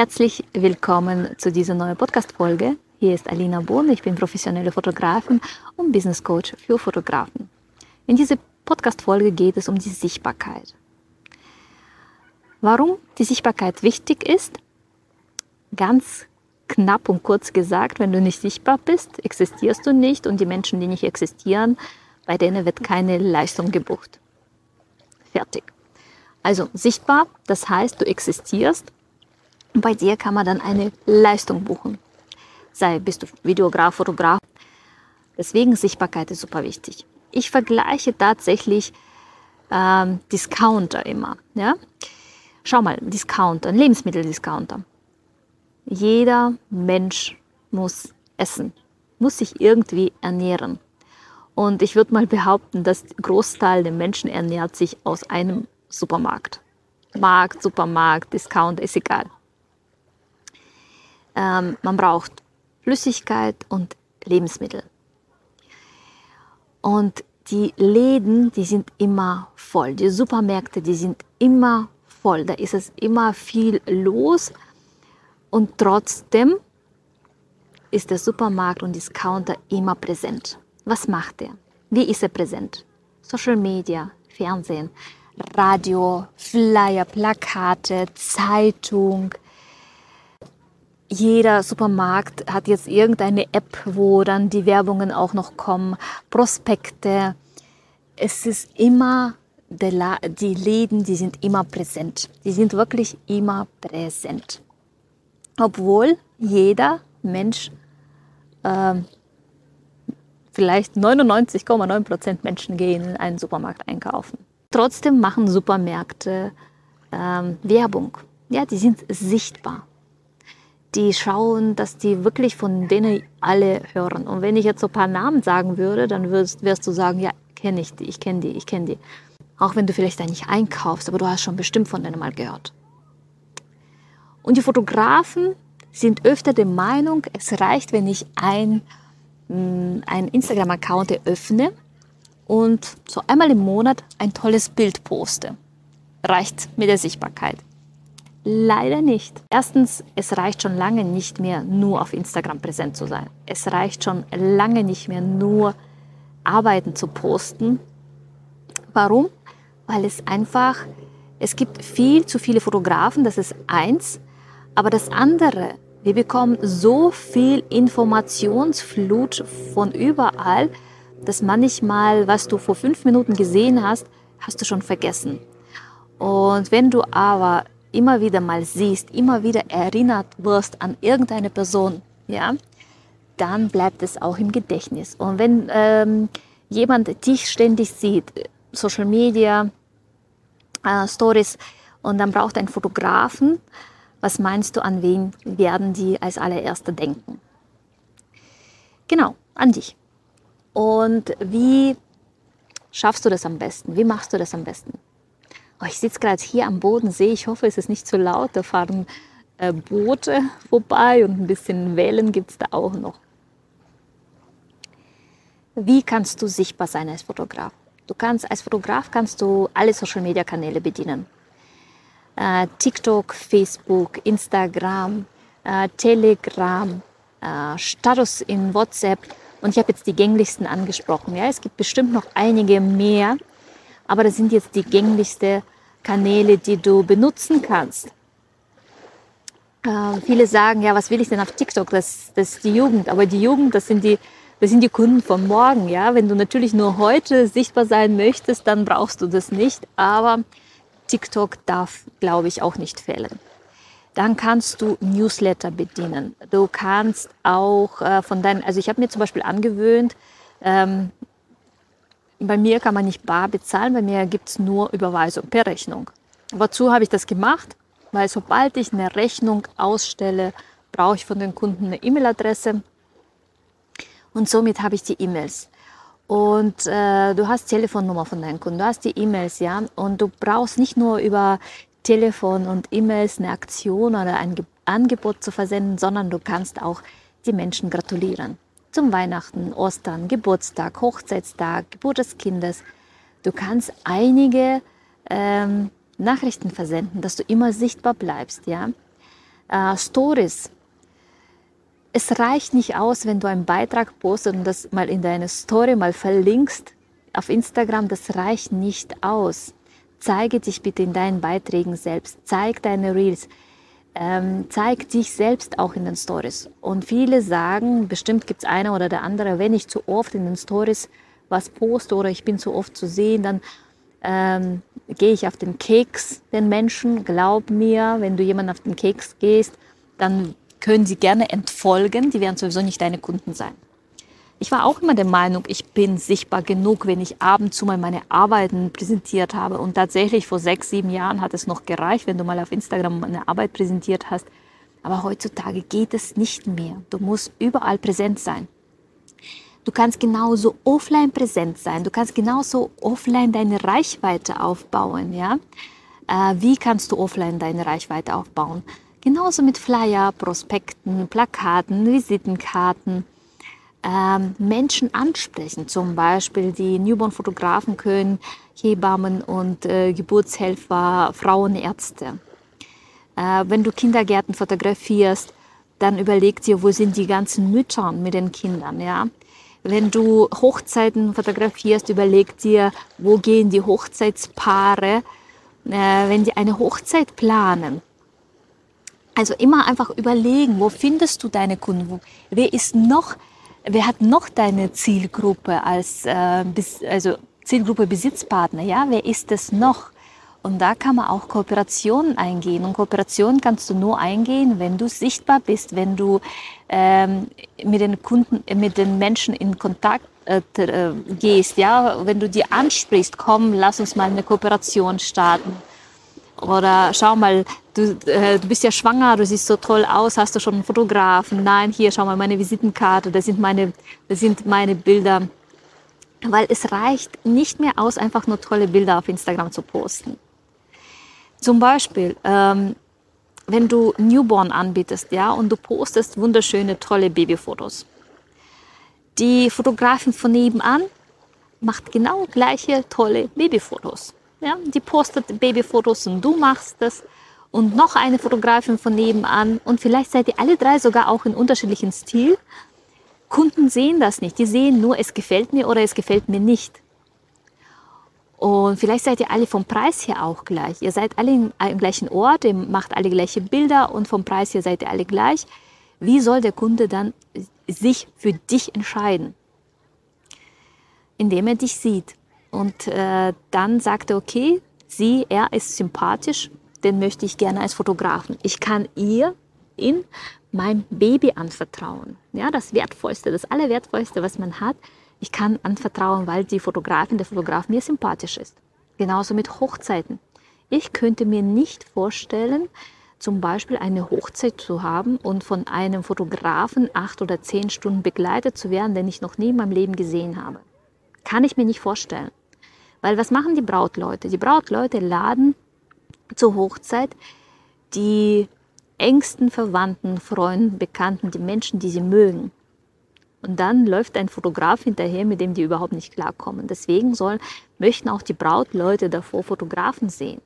Herzlich willkommen zu dieser neuen Podcast-Folge. Hier ist Alina Bohn, ich bin professionelle Fotografin und Business Coach für Fotografen. In dieser Podcast-Folge geht es um die Sichtbarkeit. Warum die Sichtbarkeit wichtig ist? Ganz knapp und kurz gesagt, wenn du nicht sichtbar bist, existierst du nicht und die Menschen, die nicht existieren, bei denen wird keine Leistung gebucht. Fertig. Also sichtbar, das heißt, du existierst bei dir kann man dann eine Leistung buchen. Sei bist du Videograf, Fotograf. Deswegen Sichtbarkeit ist super wichtig. Ich vergleiche tatsächlich ähm, Discounter immer. Ja? Schau mal, Discounter, Lebensmitteldiscounter. Jeder Mensch muss essen, muss sich irgendwie ernähren. Und ich würde mal behaupten, dass Großteil der Menschen ernährt sich aus einem Supermarkt. Markt, Supermarkt, Discount, ist egal. Ähm, man braucht Flüssigkeit und Lebensmittel. Und die Läden, die sind immer voll. Die Supermärkte, die sind immer voll. Da ist es immer viel los. Und trotzdem ist der Supermarkt und Discounter immer präsent. Was macht er? Wie ist er präsent? Social Media, Fernsehen, Radio, Flyer, Plakate, Zeitung. Jeder Supermarkt hat jetzt irgendeine App, wo dann die Werbungen auch noch kommen, Prospekte. Es ist immer, die Läden, die sind immer präsent. Die sind wirklich immer präsent obwohl jeder Mensch, äh, vielleicht 99,9 Prozent Menschen gehen in einen Supermarkt einkaufen. Trotzdem machen Supermärkte ähm, Werbung. Ja, die sind sichtbar. Die schauen, dass die wirklich von denen alle hören. Und wenn ich jetzt so ein paar Namen sagen würde, dann wirst, wirst du sagen, ja, kenne ich die, ich kenne die, ich kenne die. Auch wenn du vielleicht da nicht einkaufst, aber du hast schon bestimmt von denen mal gehört. Und die Fotografen sind öfter der Meinung, es reicht, wenn ich ein, mm, Instagram-Account eröffne und so einmal im Monat ein tolles Bild poste. Reicht mit der Sichtbarkeit. Leider nicht. Erstens, es reicht schon lange nicht mehr nur auf Instagram präsent zu sein. Es reicht schon lange nicht mehr nur Arbeiten zu posten. Warum? Weil es einfach, es gibt viel zu viele Fotografen, das ist eins. Aber das andere, wir bekommen so viel Informationsflut von überall, dass manchmal, was du vor fünf Minuten gesehen hast, hast du schon vergessen. Und wenn du aber immer wieder mal siehst, immer wieder erinnert wirst an irgendeine Person, ja, dann bleibt es auch im Gedächtnis. Und wenn ähm, jemand dich ständig sieht, Social Media, äh, Stories, und dann braucht ein Fotografen, was meinst du, an wen werden die als allererste denken? Genau, an dich. Und wie schaffst du das am besten? Wie machst du das am besten? Oh, ich sitze gerade hier am Bodensee. Ich hoffe, es ist nicht zu laut. Da fahren äh, Boote vorbei und ein bisschen Wellen gibt es da auch noch. Wie kannst du sichtbar sein als Fotograf? Du kannst als Fotograf kannst du alle Social Media Kanäle bedienen äh, TikTok, Facebook, Instagram, äh, Telegram, äh, Status in WhatsApp. Und ich habe jetzt die gänglichsten angesprochen. Ja, es gibt bestimmt noch einige mehr, aber das sind jetzt die gänglichsten Kanäle, die du benutzen kannst. Äh, viele sagen, ja, was will ich denn auf TikTok? Das, das ist die Jugend. Aber die Jugend, das sind die, das sind die Kunden von morgen. Ja, wenn du natürlich nur heute sichtbar sein möchtest, dann brauchst du das nicht. Aber TikTok darf, glaube ich, auch nicht fehlen. Dann kannst du Newsletter bedienen. Du kannst auch äh, von deinen, also ich habe mir zum Beispiel angewöhnt, ähm, bei mir kann man nicht bar bezahlen, bei mir gibt es nur Überweisung per Rechnung. Wozu habe ich das gemacht? Weil sobald ich eine Rechnung ausstelle, brauche ich von den Kunden eine E-Mail-Adresse und somit habe ich die E-Mails und äh, du hast Telefonnummer von deinen Kunden, du hast die E-Mails, ja, und du brauchst nicht nur über Telefon und E-Mails eine Aktion oder ein Ge Angebot zu versenden, sondern du kannst auch die Menschen gratulieren. Zum Weihnachten, Ostern, Geburtstag, Hochzeitstag, Geburt des Kindes. Du kannst einige ähm, Nachrichten versenden, dass du immer sichtbar bleibst, ja. Äh, Stories. Es reicht nicht aus, wenn du einen Beitrag postest und das mal in deine Story mal verlinkst auf Instagram. Das reicht nicht aus. Zeige dich bitte in deinen Beiträgen selbst. Zeig deine Reels. Ähm, zeig dich selbst auch in den Stories. Und viele sagen, bestimmt gibt es einer oder der andere, wenn ich zu oft in den Stories was poste oder ich bin zu oft zu sehen, dann ähm, gehe ich auf den Keks den Menschen. Glaub mir, wenn du jemanden auf den Keks gehst, dann können sie gerne entfolgen. Die werden sowieso nicht deine Kunden sein. Ich war auch immer der Meinung, ich bin sichtbar genug, wenn ich ab und zu mal meine Arbeiten präsentiert habe. Und tatsächlich vor sechs, sieben Jahren hat es noch gereicht, wenn du mal auf Instagram eine Arbeit präsentiert hast. Aber heutzutage geht es nicht mehr. Du musst überall präsent sein. Du kannst genauso offline präsent sein. Du kannst genauso offline deine Reichweite aufbauen. Ja? Äh, wie kannst du offline deine Reichweite aufbauen? Genauso mit Flyer, Prospekten, Plakaten, Visitenkarten. Ähm, Menschen ansprechen, zum Beispiel die Newborn-Fotografen können Hebammen und äh, Geburtshelfer, Frauenärzte. Äh, wenn du Kindergärten fotografierst, dann überleg dir, wo sind die ganzen Mütter mit den Kindern, ja? Wenn du Hochzeiten fotografierst, überleg dir, wo gehen die Hochzeitspaare, äh, wenn die eine Hochzeit planen. Also immer einfach überlegen, wo findest du deine Kunden? Wer ist noch, wer hat noch deine Zielgruppe als äh, also Zielgruppe Besitzpartner? Ja, wer ist es noch? Und da kann man auch Kooperationen eingehen. Und Kooperationen kannst du nur eingehen, wenn du sichtbar bist, wenn du ähm, mit den Kunden, mit den Menschen in Kontakt äh, äh, gehst. Ja, wenn du die ansprichst, komm, lass uns mal eine Kooperation starten. Oder schau mal, du, äh, du bist ja schwanger, du siehst so toll aus, hast du schon einen Fotografen? Nein, hier, schau mal meine Visitenkarte, das sind meine, das sind meine Bilder. Weil es reicht nicht mehr aus, einfach nur tolle Bilder auf Instagram zu posten. Zum Beispiel, ähm, wenn du Newborn anbietest, ja, und du postest wunderschöne, tolle Babyfotos. Die Fotografin von nebenan macht genau gleiche tolle Babyfotos. Ja, die postet Babyfotos und du machst das und noch eine Fotografin von nebenan und vielleicht seid ihr alle drei sogar auch in unterschiedlichen Stil. Kunden sehen das nicht. Die sehen nur, es gefällt mir oder es gefällt mir nicht. Und vielleicht seid ihr alle vom Preis her auch gleich. Ihr seid alle im gleichen Ort, ihr macht alle gleiche Bilder und vom Preis her seid ihr alle gleich. Wie soll der Kunde dann sich für dich entscheiden? Indem er dich sieht. Und äh, dann sagt er, okay, sie, er ist sympathisch, den möchte ich gerne als Fotografen. Ich kann ihr in mein Baby anvertrauen. Ja, das Wertvollste, das Allerwertvollste, was man hat, ich kann anvertrauen, weil die Fotografin, der Fotograf mir sympathisch ist. Genauso mit Hochzeiten. Ich könnte mir nicht vorstellen, zum Beispiel eine Hochzeit zu haben und von einem Fotografen acht oder zehn Stunden begleitet zu werden, den ich noch nie in meinem Leben gesehen habe. Kann ich mir nicht vorstellen. Weil was machen die Brautleute? Die Brautleute laden zur Hochzeit die engsten Verwandten, Freunden, Bekannten, die Menschen, die sie mögen. Und dann läuft ein Fotograf hinterher, mit dem die überhaupt nicht klarkommen. Deswegen sollen, möchten auch die Brautleute davor Fotografen sehen.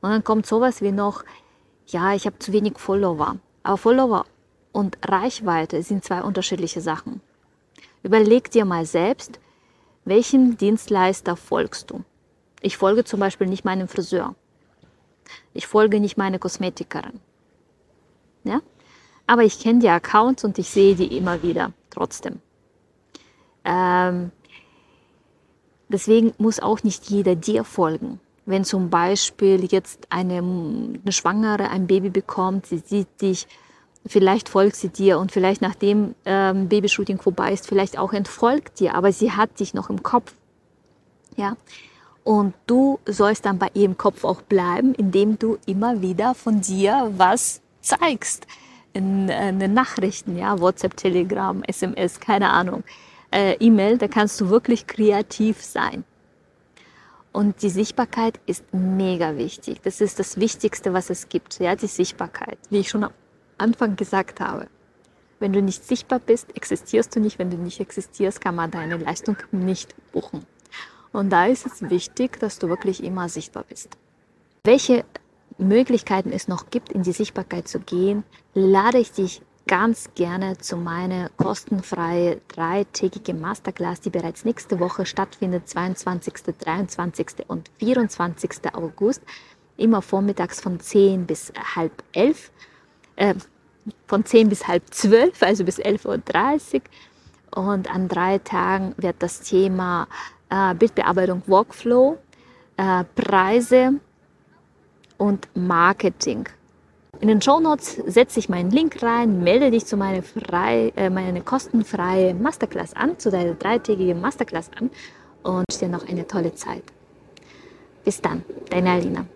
Und dann kommt sowas wie noch, ja, ich habe zu wenig Follower. Aber Follower und Reichweite sind zwei unterschiedliche Sachen. Überleg dir mal selbst, welchem Dienstleister folgst du? Ich folge zum Beispiel nicht meinem Friseur. Ich folge nicht meiner Kosmetikerin. Ja? Aber ich kenne die Accounts und ich sehe die immer wieder trotzdem. Ähm, deswegen muss auch nicht jeder dir folgen. Wenn zum Beispiel jetzt eine, eine Schwangere ein Baby bekommt, sie sieht dich, vielleicht folgt sie dir und vielleicht nachdem ähm, Babyshooting vorbei ist, vielleicht auch entfolgt dir, aber sie hat dich noch im Kopf. Ja, und du sollst dann bei ihrem Kopf auch bleiben, indem du immer wieder von dir was zeigst in, in den Nachrichten, ja, WhatsApp, Telegram, SMS, keine Ahnung, äh, E-Mail, da kannst du wirklich kreativ sein. Und die Sichtbarkeit ist mega wichtig. Das ist das Wichtigste, was es gibt, ja, die Sichtbarkeit, wie ich schon am Anfang gesagt habe. Wenn du nicht sichtbar bist, existierst du nicht. Wenn du nicht existierst, kann man deine Leistung nicht buchen. Und da ist es wichtig, dass du wirklich immer sichtbar bist. Welche Möglichkeiten es noch gibt, in die Sichtbarkeit zu gehen, lade ich dich ganz gerne zu meiner kostenfreie dreitägige Masterclass, die bereits nächste Woche stattfindet, 22., 23. und 24. August, immer vormittags von 10 bis halb 11, äh, von 10 bis halb 12, also bis 11.30 Uhr. Und an drei Tagen wird das Thema äh, Bildbearbeitung Workflow, äh, Preise und Marketing in den Show Notes setze ich meinen Link rein, melde dich zu meiner, frei, äh, meine kostenfreie Masterclass an, zu deiner dreitägigen Masterclass an und dir noch eine tolle Zeit. Bis dann, deine Alina.